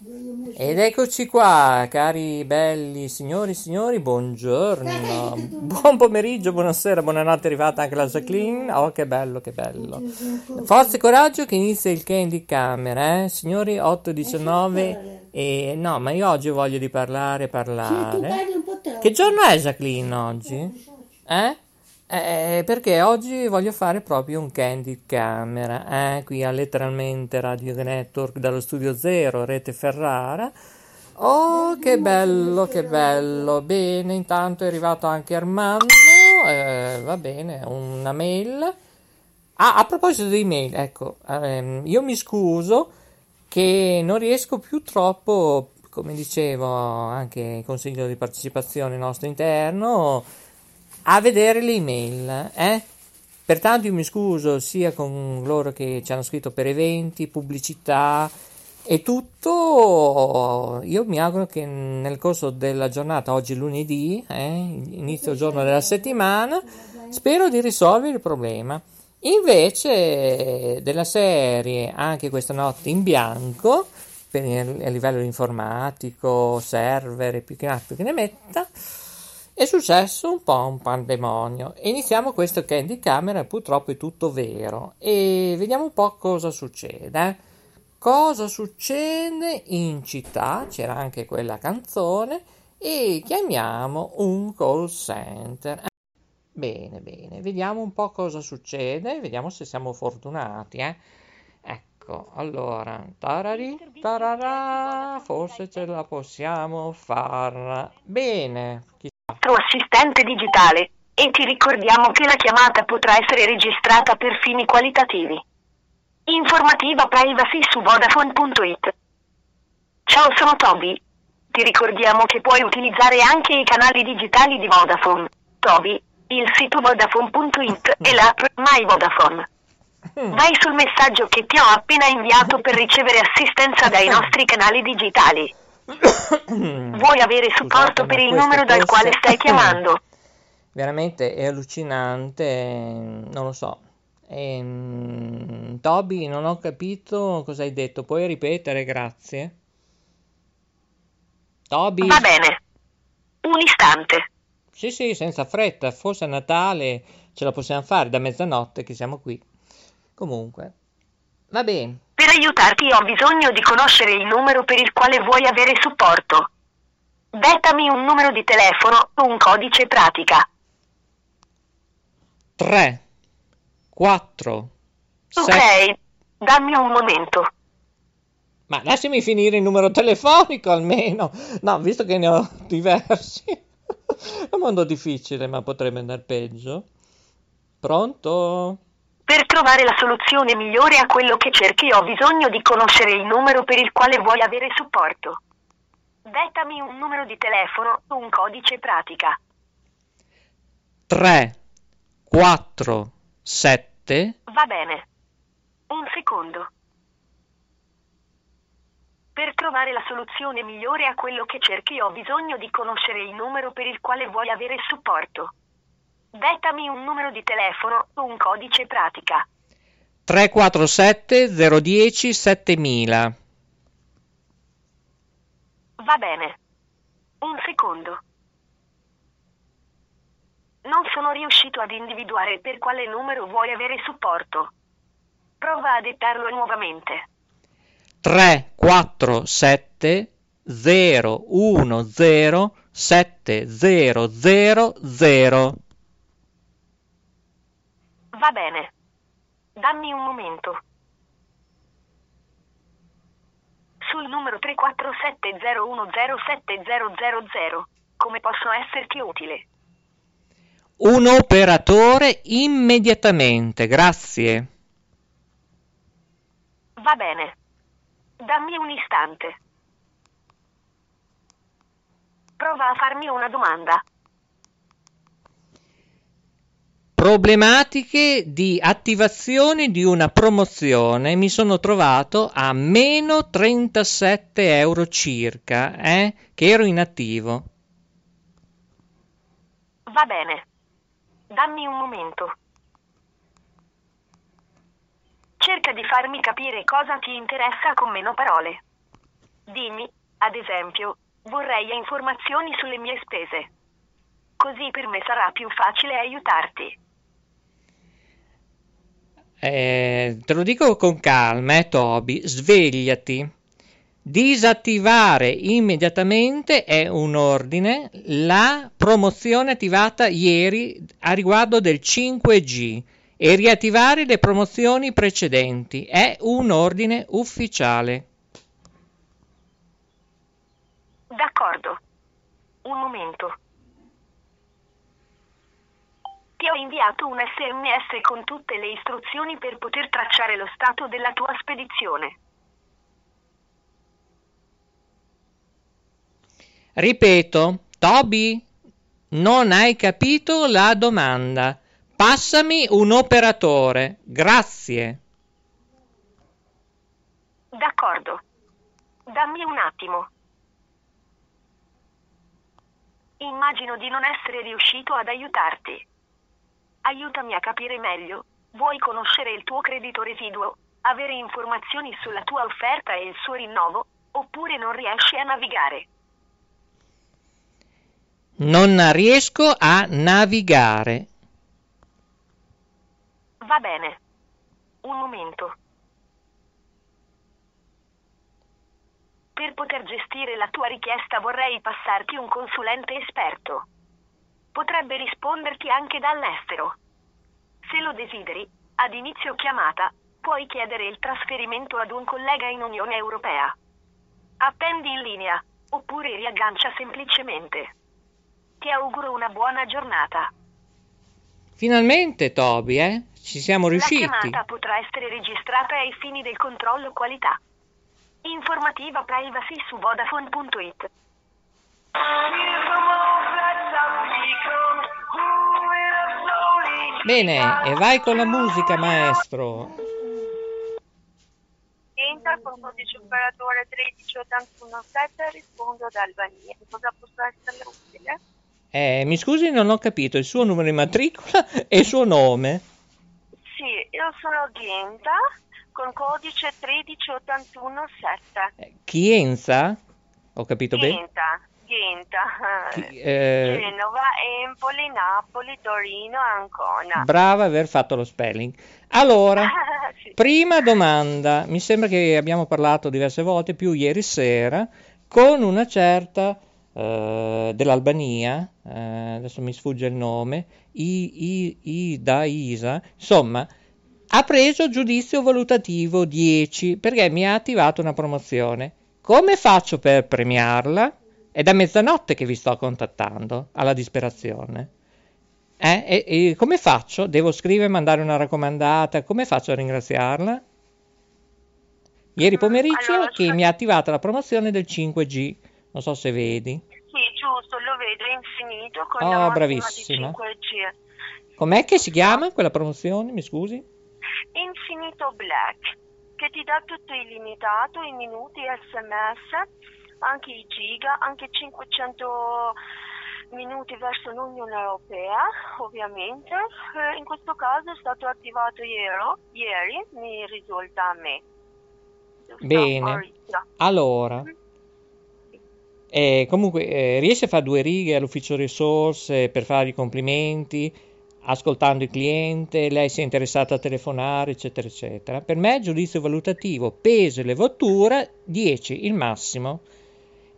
Ed eccoci qua, cari belli signori e signori, buongiorno, buon pomeriggio, buonasera, buonanotte, è arrivata anche la Jacqueline, oh che bello, che bello. Forza e coraggio che inizia il Candy Camera, eh? signori, 8.19 e no, ma io oggi voglio di parlare, parlare. Che giorno è Jacqueline oggi? Eh? Eh, perché oggi voglio fare proprio un candid camera, eh, qui a letteralmente Radio Network dallo studio zero, rete Ferrara. Oh, che bello, che bello. Bene, intanto è arrivato anche Armando. Eh, va bene, una mail. Ah, a proposito di mail, ecco, ehm, io mi scuso che non riesco più troppo, come dicevo, anche il consiglio di partecipazione nostro interno a vedere le email. Eh? Pertanto io mi scuso sia con loro che ci hanno scritto per eventi, pubblicità e tutto. Io mi auguro che nel corso della giornata, oggi lunedì, eh, inizio giorno della settimana, spero di risolvere il problema. Invece della serie anche questa notte in bianco, per, a livello informatico, server e più che altro che ne metta, è successo un po' un pandemonio. Iniziamo questo Candy Camera, purtroppo è tutto vero. E vediamo un po' cosa succede. Cosa succede in città? C'era anche quella canzone. E chiamiamo un call center. Bene, bene, vediamo un po' cosa succede, vediamo se siamo fortunati, eh. Ecco, allora, tarari, tararà, forse ce la possiamo fare. Bene, nostro assistente digitale e ti ricordiamo che la chiamata potrà essere registrata per fini qualitativi. Informativa privacy su Vodafone.it. Ciao, sono Toby. Ti ricordiamo che puoi utilizzare anche i canali digitali di Vodafone. Toby, il sito Vodafone.it e l'app My Vodafone. Vai sul messaggio che ti ho appena inviato per ricevere assistenza dai nostri canali digitali. Vuoi avere supporto per il numero dal quale stai chiamando? Veramente è allucinante, non lo so. Ehm, Toby, non ho capito cosa hai detto, puoi ripetere, grazie. Toby? Va bene. Un istante. Sì, sì, senza fretta, forse a Natale ce la possiamo fare da mezzanotte che siamo qui. Comunque, va bene. Per aiutarti ho bisogno di conoscere il numero per il quale vuoi avere supporto. Dettami un numero di telefono o un codice pratica. 3, 4, Ok, dammi un momento. Ma lasciami finire il numero telefonico almeno. No, visto che ne ho diversi. È un mondo difficile, ma potrebbe andare peggio. Pronto? Per trovare la soluzione migliore a quello che cerchi ho bisogno di conoscere il numero per il quale vuoi avere supporto. Dettami un numero di telefono o un codice pratica. 3, 4, 7. Va bene. Un secondo. Per trovare la soluzione migliore a quello che cerchi ho bisogno di conoscere il numero per il quale vuoi avere supporto. Dettami un numero di telefono o un codice pratica. 347 010 7000. Va bene. Un secondo. Non sono riuscito ad individuare per quale numero vuoi avere supporto. Prova a dettarlo nuovamente. 347 010 7000. Va bene. Dammi un momento. Sul numero 347010700. Come posso esserti utile? Un operatore immediatamente, grazie. Va bene. Dammi un istante. Prova a farmi una domanda. Problematiche di attivazione di una promozione. Mi sono trovato a meno 37 euro circa, eh, che ero inattivo. Va bene. Dammi un momento. Cerca di farmi capire cosa ti interessa con meno parole. Dimmi, ad esempio, vorrei informazioni sulle mie spese. Così per me sarà più facile aiutarti. Eh, te lo dico con calma, eh, Toby, svegliati. Disattivare immediatamente è un ordine la promozione attivata ieri a riguardo del 5G e riattivare le promozioni precedenti è un ordine ufficiale. D'accordo. Un momento. Ti ho inviato un sms con tutte le istruzioni per poter tracciare lo stato della tua spedizione. Ripeto, Toby, non hai capito la domanda. Passami un operatore. Grazie. D'accordo. Dammi un attimo. Immagino di non essere riuscito ad aiutarti. Aiutami a capire meglio. Vuoi conoscere il tuo credito residuo, avere informazioni sulla tua offerta e il suo rinnovo, oppure non riesci a navigare? Non riesco a navigare. Va bene. Un momento. Per poter gestire la tua richiesta vorrei passarti un consulente esperto. Potrebbe risponderti anche dall'estero. Se lo desideri, ad inizio chiamata, puoi chiedere il trasferimento ad un collega in Unione Europea. Appendi in linea, oppure riaggancia semplicemente. Ti auguro una buona giornata. Finalmente, Toby, eh? Ci siamo riusciti. La chiamata potrà essere registrata ai fini del controllo qualità. Informativa privacy su Vodafone.it. Bene, e vai con la musica, maestro. Enter con codice operatore 13817, rispondo da Albania. Cosa posso essere utile? Eh, mi scusi, non ho capito il suo numero di matricola e il suo nome. Sì, io sono Ghenta con codice 13817. Eh, Chienza? Ho capito bene? Ghenta, Ghenta. Chi- eh, Genova, Empoli, Napoli, Torino, Ancona. brava aver fatto lo spelling. Allora, Sì. prima domanda. Mi sembra che abbiamo parlato diverse volte, più ieri sera, con una certa eh, dell'Albania, eh, adesso mi sfugge il nome, I, Isa, insomma, ha preso giudizio valutativo 10 perché mi ha attivato una promozione. Come faccio per premiarla? È da mezzanotte che vi sto contattando, alla disperazione. Eh, e, e come faccio? Devo scrivere, mandare una raccomandata? Come faccio a ringraziarla? Ieri Mm, pomeriggio allora, che mi ha attivato la promozione del 5G. Non so se vedi. Sì, giusto, lo vedo, è infinito con Oh, la bravissima. di 5G. Com'è che si chiama quella promozione? Mi scusi? Infinito Black, che ti dà tutto illimitato, i minuti sms, anche i giga, anche 500 minuti verso l'Unione Europea, ovviamente. Eh, in questo caso è stato attivato ieri, ieri mi risulta a me. Bene. Allora, eh, comunque, eh, riesce a fare due righe all'ufficio risorse per fare i complimenti, ascoltando il cliente, lei si è interessata a telefonare, eccetera, eccetera. Per me, giudizio valutativo, peso e levatura, 10 il massimo.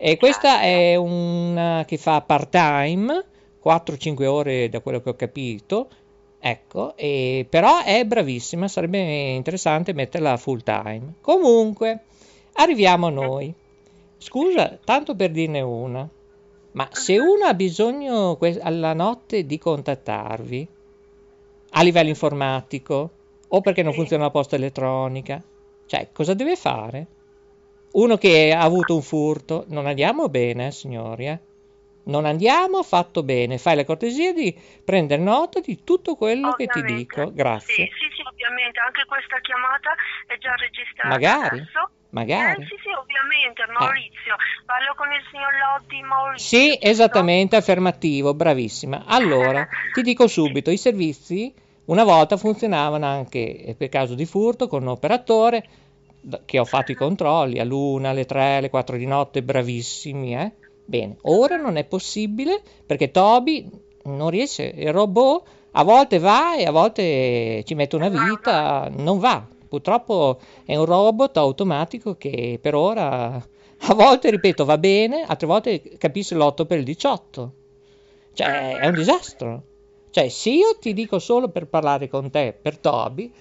E questa è una che fa part-time, 4-5 ore da quello che ho capito. Ecco, e però è bravissima, sarebbe interessante metterla full time. Comunque, arriviamo a noi. Scusa, tanto per dirne una, ma se uno ha bisogno que- alla notte di contattarvi a livello informatico o perché non funziona la posta elettronica, cioè cosa deve fare? Uno che ha avuto un furto, non andiamo bene, eh, signori, eh? Non andiamo fatto bene. Fai la cortesia di prendere nota di tutto quello che ti Ovviamente. dico. Grazie. Sì, sì, sì, ovviamente, anche questa chiamata è già registrata Magari, adesso. magari. Eh, sì, sì, ovviamente, Maurizio. Parlo con il signor Lotti Maurizio. Sì, esattamente, affermativo, bravissima. Allora, ti dico subito, i servizi una volta funzionavano anche eh, per caso di furto con un operatore, che ho fatto i controlli all'una, alle tre, alle quattro di notte, bravissimi, eh? Bene, ora non è possibile perché Toby non riesce, il robot a volte va e a volte ci mette una vita, non va. Purtroppo è un robot automatico che per ora, a volte, ripeto, va bene, altre volte capisce l'8 per il 18. Cioè, è un disastro. Cioè, se io ti dico solo per parlare con te, per Toby,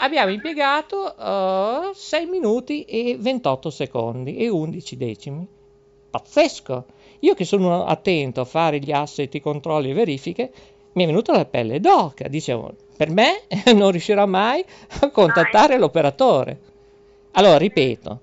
abbiamo impiegato uh, 6 minuti e 28 secondi e 11 decimi. Pazzesco! Io che sono attento a fare gli asset, i controlli e verifiche, mi è venuta la pelle d'oca. Dicevo, per me non riuscirò mai a contattare l'operatore. Allora, ripeto,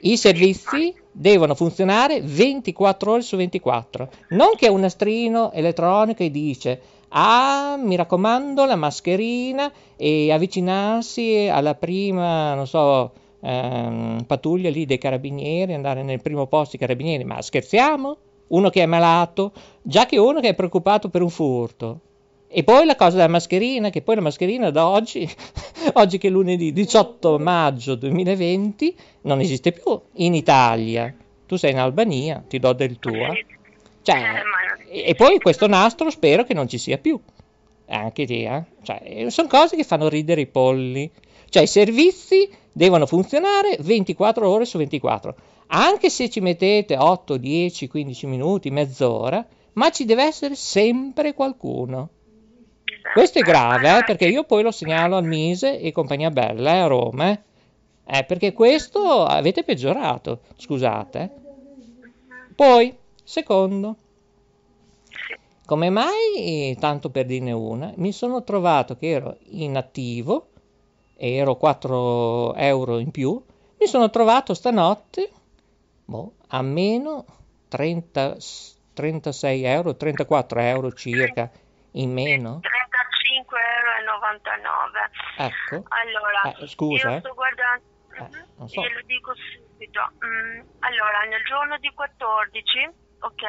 i servizi devono funzionare 24 ore su 24. Non che un nastrino elettronico e dice Ah, mi raccomando, la mascherina e avvicinarsi alla prima, non so, ehm, pattuglia lì dei carabinieri, andare nel primo posto i carabinieri. Ma scherziamo? Uno che è malato, già che uno che è preoccupato per un furto. E poi la cosa della mascherina, che poi la mascherina da oggi, oggi che è lunedì 18 maggio 2020, non esiste più in Italia. Tu sei in Albania, ti do del tuo. Cioè, e poi questo nastro spero che non ci sia più. Anche lì, eh? Cioè, sono cose che fanno ridere i polli. Cioè, i servizi devono funzionare 24 ore su 24. Anche se ci mettete 8, 10, 15 minuti, mezz'ora, ma ci deve essere sempre qualcuno. Questo è grave, eh, perché io poi lo segnalo al Mise e compagnia bella eh, a Roma. Eh. Eh, perché questo avete peggiorato, scusate. Poi, secondo, come mai, tanto per dirne una, mi sono trovato che ero inattivo e ero 4 euro in più, mi sono trovato stanotte boh, a meno 30, 36 euro, 34 euro circa in meno. 35,99 euro. Ecco. Allora, eh, scusa, io eh. sto guardando, Eh, non so. glielo dico subito. Mm, allora, nel giorno di 14, ok,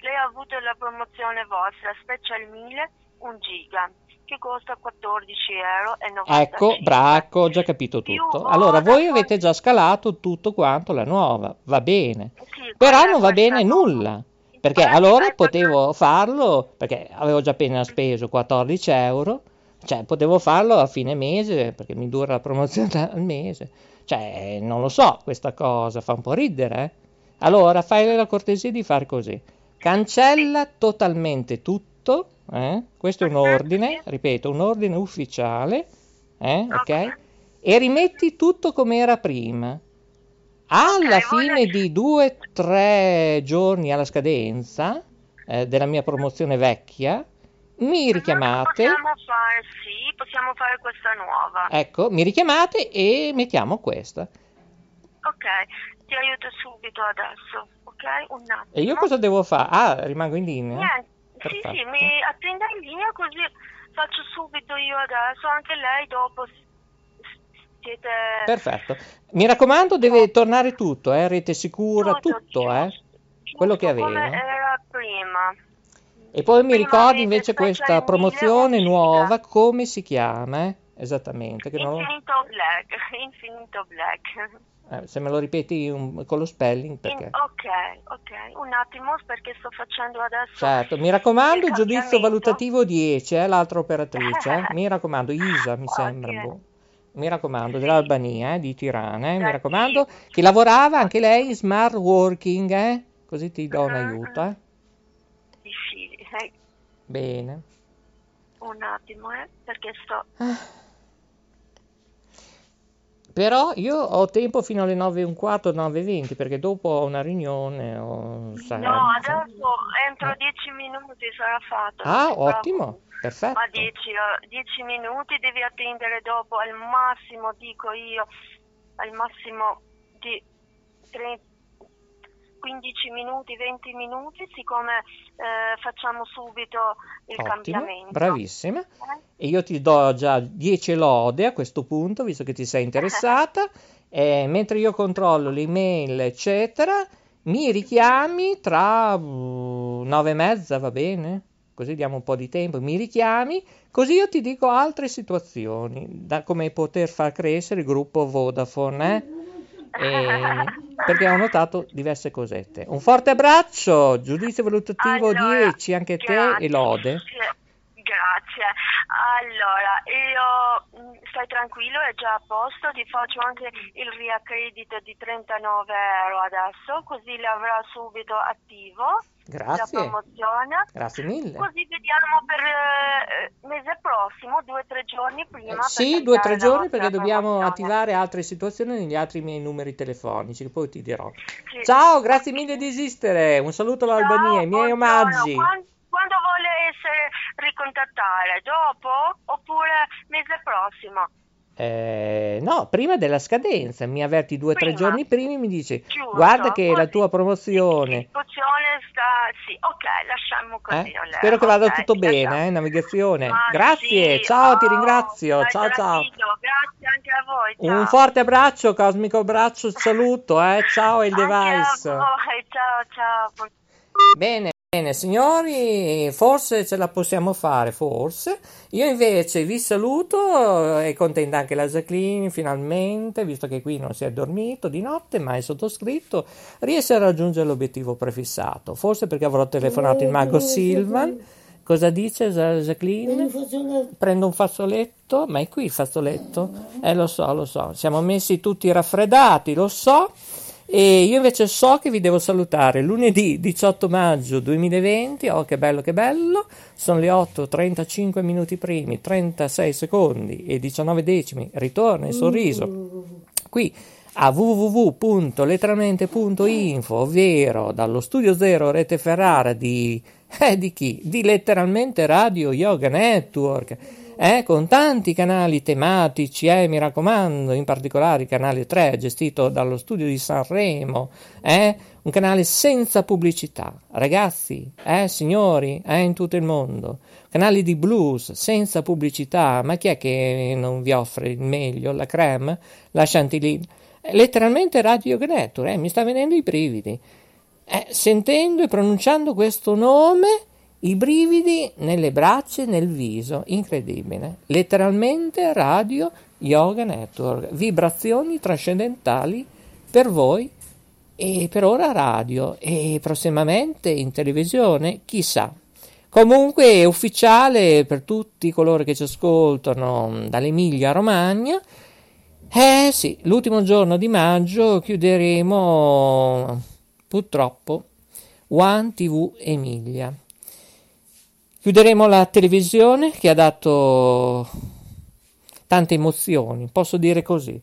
lei ha avuto la promozione vostra, Special 1000, 1 giga, che costa 14,95 euro. Ecco, bracco, ho già capito Più tutto. ora Allora, voi avete già scalato tutto quanto la nuova, va bene. Sì, Però non va bene nulla, perché allora potevo farlo, perché avevo già appena speso 14 euro, cioè potevo farlo a fine mese, perché mi dura la promozione al mese. Cioè, non lo so, questa cosa fa un po' ridere, eh. Allora, fai la cortesia di fare così. Cancella totalmente tutto, eh? Questo è un ordine, ripeto, un ordine ufficiale, eh? Ok? E rimetti tutto come era prima. Alla fine di due, tre giorni alla scadenza eh, della mia promozione vecchia, mi richiamate, Possiamo fare, sì, possiamo fare questa nuova. ecco, mi richiamate e mettiamo questa. Ok, ti aiuto subito adesso, ok? Un attimo. E io cosa devo fare? Ah, rimango in linea? Niente, sì, sì, mi attenda in linea così faccio subito io adesso, anche lei dopo siete... Perfetto. Mi raccomando, deve tornare tutto, eh? Rete sicura, tutto, eh? giusto Quello che come avevo. era prima. E poi mi Prima ricordi invece questa 1000 promozione nuova, come si chiama? eh? Esattamente, che non Infinito Black, Infinito Black. Eh, se me lo ripeti un- con lo spelling, In- perché... ok, ok, un attimo perché sto facendo adesso... Certo, mi raccomando, giudizio valutativo 10, eh, l'altra operatrice, eh? Mi raccomando, Isa mi sembra, Ok. boh. Mi raccomando, dell'Albania, eh, di Tirana, eh? Mi raccomando, sì. che lavorava anche lei in smart working, eh? Così ti do un Ah, aiuto? Difficile, Bene. un attimo, eh, perché sto... Però io ho tempo fino alle 9 e un quarto, 9 e 20, perché dopo ho una riunione, o, sai, No, eh. adesso entro 10 minuti sarà fatto. Ah, ottimo, perfetto. Ma 10, minuti devi attendere dopo, al massimo, dico io, al massimo di 30 15 minuti, 20 minuti, siccome eh, facciamo subito il Ottimo, cambiamento. bravissima. Eh? E io ti do già 10 lode a questo punto, visto che ti sei interessata. E mentre io controllo l'email, eccetera, mi richiami tra uh, 9 e mezza, va bene? così diamo un po' di tempo, mi richiami, così io ti dico altre situazioni, da come poter far crescere il gruppo Vodafone, eh? E, perché ho notato diverse cosette. Un forte abbraccio, giudizio valutativo Allora, 10 anche a te grazie. e lode. Grazie. Allora, io mh, stai tranquillo, è già a posto, ti faccio anche il riaccredito di 39 euro adesso, così l'avrò subito attivo. La Grazie, promozione. grazie mille. Così vediamo per eh, mese prossimo, due o tre giorni Eh, prima. per sì, due o tre la giorni perché dobbiamo promozione. attivare altre situazioni negli altri miei numeri telefonici che poi ti dirò. Sì. Ciao, grazie mille di esistere. Un saluto all'Albania, i miei omaggi. buongiorno. Quan- Quando vuole essere ricontattare? Dopo oppure mese prossimo? Eh, no, prima della scadenza, mi avverti due o tre giorni prima e mi dici Giusto, guarda che la così. tua promozione, Distribuzione sta... Sì, ok, lasciamo così. eh? Spero che vada ok, tutto bene, eh, navigazione. Ma Grazie, sì, ciao, ti oh, ringrazio. stai Ciao, ciao. Grazie anche a voi. Ciao. Un forte abbraccio, cosmico abbraccio, saluto, eh. Ciao il device. ciao, ciao. Bene, bene, signori, forse ce la possiamo fare, forse. Io invece vi saluto, è contenta anche la Jacqueline finalmente, visto che qui non si è dormito di notte, ma è sottoscritto, riesce a raggiungere l'obiettivo prefissato. Forse perché avrò telefonato il mago Silvan. Cosa dice Ja- Jacqueline? Prendo un fazzoletto, ma è qui il fazzoletto? Eh, lo so, lo so, siamo messi tutti raffreddati, lo so. E io invece so che vi devo salutare lunedì 18 maggio 2020. Oh, che bello, che bello! Sono le 8:35 minuti primi, 36 secondi e 19 decimi. Ritorna il sorriso qui a www.letteralmente.info, ovvero dallo studio zero Rete Ferrara di, eh, di chi? Di letteralmente Radio Yoga Network. Eh, con tanti canali tematici, eh, mi raccomando, in particolare il canale 3 gestito dallo studio di Sanremo, eh, un canale senza pubblicità, ragazzi, eh, signori, eh, in tutto il mondo, canali di blues senza pubblicità, ma chi è che non vi offre il meglio, la creme, la chantilly? Eh, letteralmente Radio Network, eh, mi sta venendo i brividi. Eh, sentendo e pronunciando questo nome, i brividi nelle braccia e nel viso, incredibile. Letteralmente Radio Yoga Network, vibrazioni trascendentali per voi e per ora radio e prossimamente in televisione, chissà. Comunque è ufficiale per tutti coloro che ci ascoltano dall'Emilia Romagna. Eh sì, l'ultimo giorno di maggio chiuderemo purtroppo One TV Emilia. Chiuderemo la televisione che ha dato tante emozioni, posso dire così.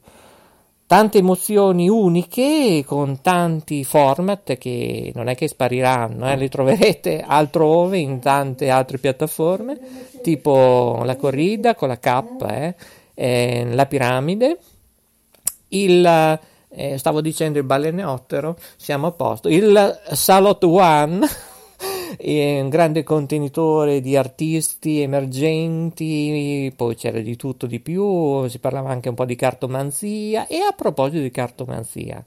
Tante emozioni uniche con tanti format che non è che spariranno, eh, li troverete altrove in tante altre piattaforme, tipo la corrida con la K, eh, eh, la piramide, il eh, stavo dicendo il baleneottero, siamo a posto, il Salot One è un grande contenitore di artisti emergenti, poi c'era di tutto di più, si parlava anche un po' di cartomanzia. E a proposito di cartomanzia,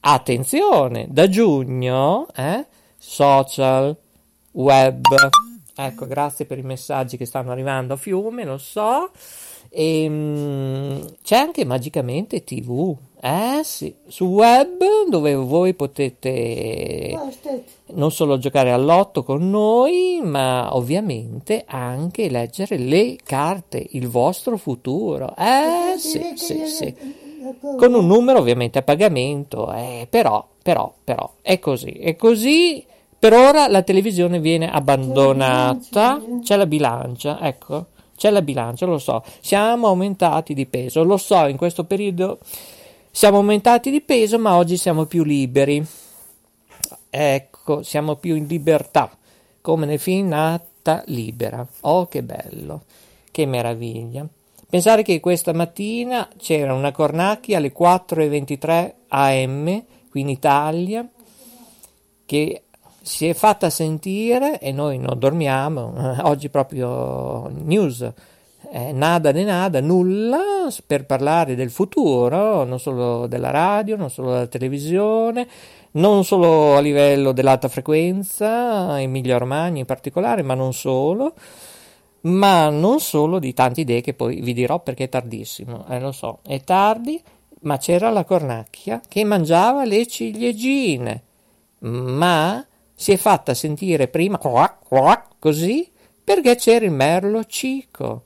attenzione, da giugno, eh, social, web, ecco, grazie per i messaggi che stanno arrivando a fiume, lo so, e, mm, c'è anche magicamente TV, eh sì, su web dove voi potete non solo giocare all'otto con noi, ma ovviamente anche leggere le carte, il vostro futuro. Eh sì, sì, sì. Con un numero ovviamente a pagamento, eh, però, però, però, è così, è così. Per ora la televisione viene abbandonata, c'è la bilancia, ecco, c'è la bilancia, lo so, siamo aumentati di peso, lo so, in questo periodo siamo aumentati di peso, ma oggi siamo più liberi. Ecco, siamo più in libertà, come nel film Nata Libera. Oh, che bello, che meraviglia. Pensare che questa mattina c'era una cornacchia alle 4.23 am qui in Italia che si è fatta sentire e noi non dormiamo. Oggi proprio news eh, nada de nada, nulla per parlare del futuro, non solo della radio, non solo della televisione, non solo a livello dell'alta frequenza, Emilia Romagna in particolare, ma non solo, ma non solo di tante idee che poi vi dirò perché è tardissimo, eh, lo so, è tardi, ma c'era la cornacchia che mangiava le ciliegine, ma si è fatta sentire prima così perché c'era il merlo cico.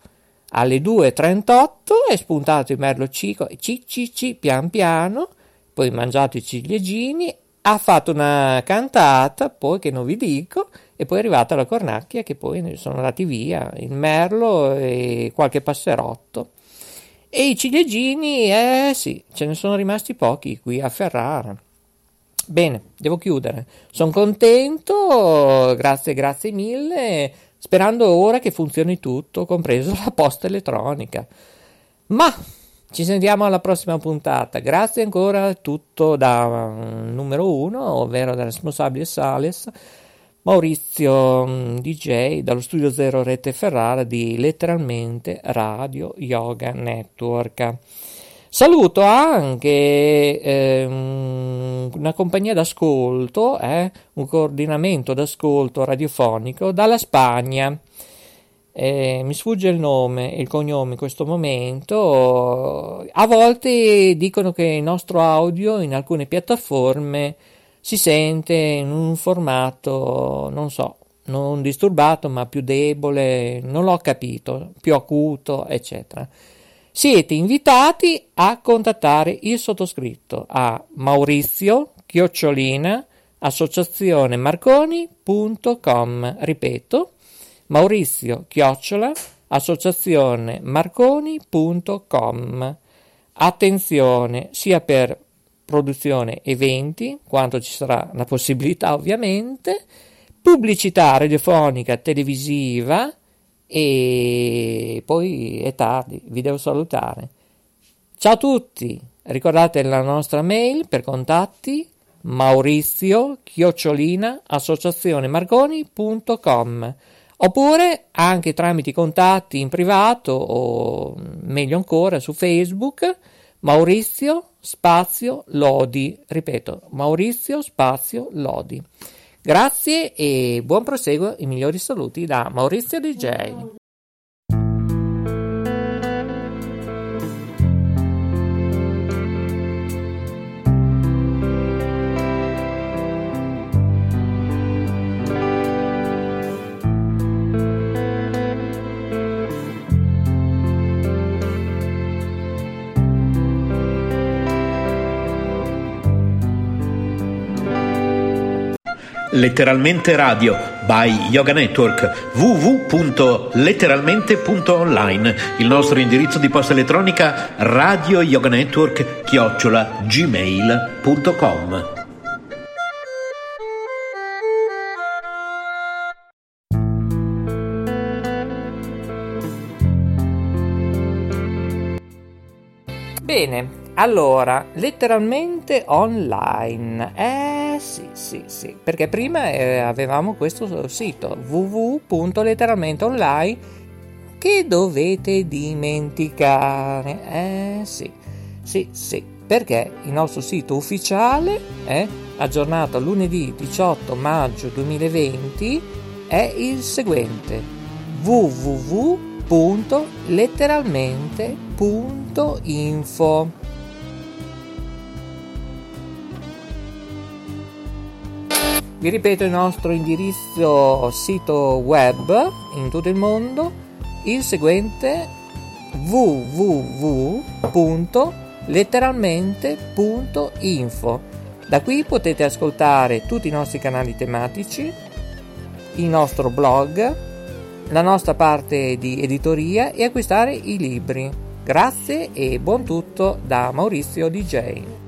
Alle 2.38 è spuntato il merlo cico, ci, ci, ci, pian piano, poi mangiato i ciliegini, ha fatto una cantata, poi che non vi dico, e poi è arrivata la cornacchia che poi sono andati via, il merlo e qualche passerotto. E i ciliegini, eh sì, ce ne sono rimasti pochi qui a Ferrara. Bene, devo chiudere. Sono contento, grazie, grazie mille, sperando ora che funzioni tutto, compreso la posta elettronica. Ma ci sentiamo alla prossima puntata. Grazie ancora a tutto da um, numero uno, ovvero da responsabile Sales, Maurizio um, DJ, dallo studio Zero Rete Ferrara di letteralmente Radio Yoga Network. Saluto anche eh, una compagnia d'ascolto, eh, un coordinamento d'ascolto radiofonico dalla Spagna. Eh, mi sfugge il nome e il cognome in questo momento. A volte dicono che il nostro audio in alcune piattaforme si sente in un formato, non so, non disturbato, ma più debole, non l'ho capito, più acuto, eccetera. Siete invitati a contattare il sottoscritto a Maurizio Chiocciolina associazionemarconi.com ripeto Maurizio Chiocciola associazionemarconi.com attenzione sia per produzione eventi quanto ci sarà la possibilità ovviamente pubblicità radiofonica televisiva e poi è tardi, vi devo salutare. Ciao a tutti, ricordate la nostra mail per contatti maurizio chiocciolina associazionemarconi.com oppure anche tramite contatti in privato o meglio ancora su Facebook Maurizio spazio Lodi, ripeto Maurizio spazio Lodi. Grazie e buon proseguo, i migliori saluti da Maurizio DJ. Letteralmente Radio by Yoga Network www.letteralmente.online il nostro indirizzo di posta elettronica radio yoga network chiocciola gmail.com Bene, allora, letteralmente online. Eh sì, sì, sì, perché prima eh, avevamo questo sito www.letteralmenteonline che dovete dimenticare. Eh sì, sì, sì, perché il nostro sito ufficiale, eh, aggiornato lunedì 18 maggio 2020, è il seguente www.letteralmente.info Vi ripeto il nostro indirizzo sito web in tutto il mondo, il seguente www.letteralmente.info. Da qui potete ascoltare tutti i nostri canali tematici, il nostro blog, la nostra parte di editoria e acquistare i libri. Grazie e buon tutto da Maurizio DJ.